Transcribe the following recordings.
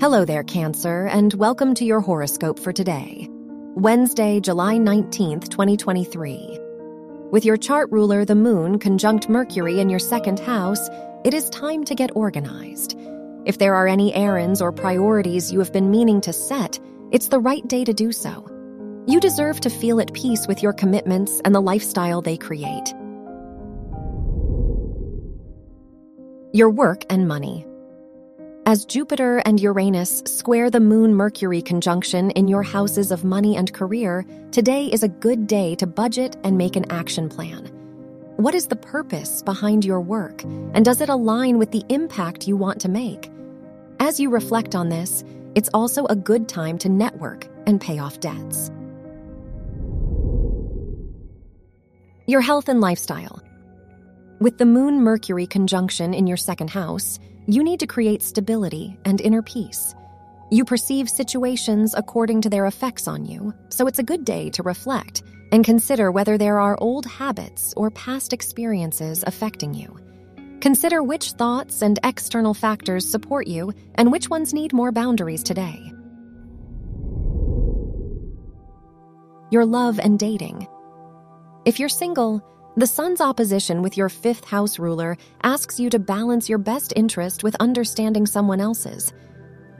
Hello there, Cancer, and welcome to your horoscope for today, Wednesday, July 19th, 2023. With your chart ruler, the moon, conjunct Mercury in your second house, it is time to get organized. If there are any errands or priorities you have been meaning to set, it's the right day to do so. You deserve to feel at peace with your commitments and the lifestyle they create. Your work and money. As Jupiter and Uranus square the Moon Mercury conjunction in your houses of money and career, today is a good day to budget and make an action plan. What is the purpose behind your work, and does it align with the impact you want to make? As you reflect on this, it's also a good time to network and pay off debts. Your health and lifestyle. With the Moon Mercury conjunction in your second house, you need to create stability and inner peace. You perceive situations according to their effects on you, so it's a good day to reflect and consider whether there are old habits or past experiences affecting you. Consider which thoughts and external factors support you and which ones need more boundaries today. Your love and dating. If you're single, the sun's opposition with your fifth house ruler asks you to balance your best interest with understanding someone else's.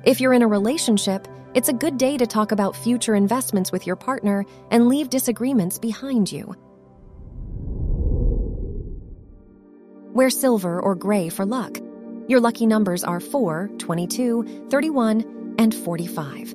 If you're in a relationship, it's a good day to talk about future investments with your partner and leave disagreements behind you. Wear silver or gray for luck. Your lucky numbers are 4, 22, 31, and 45.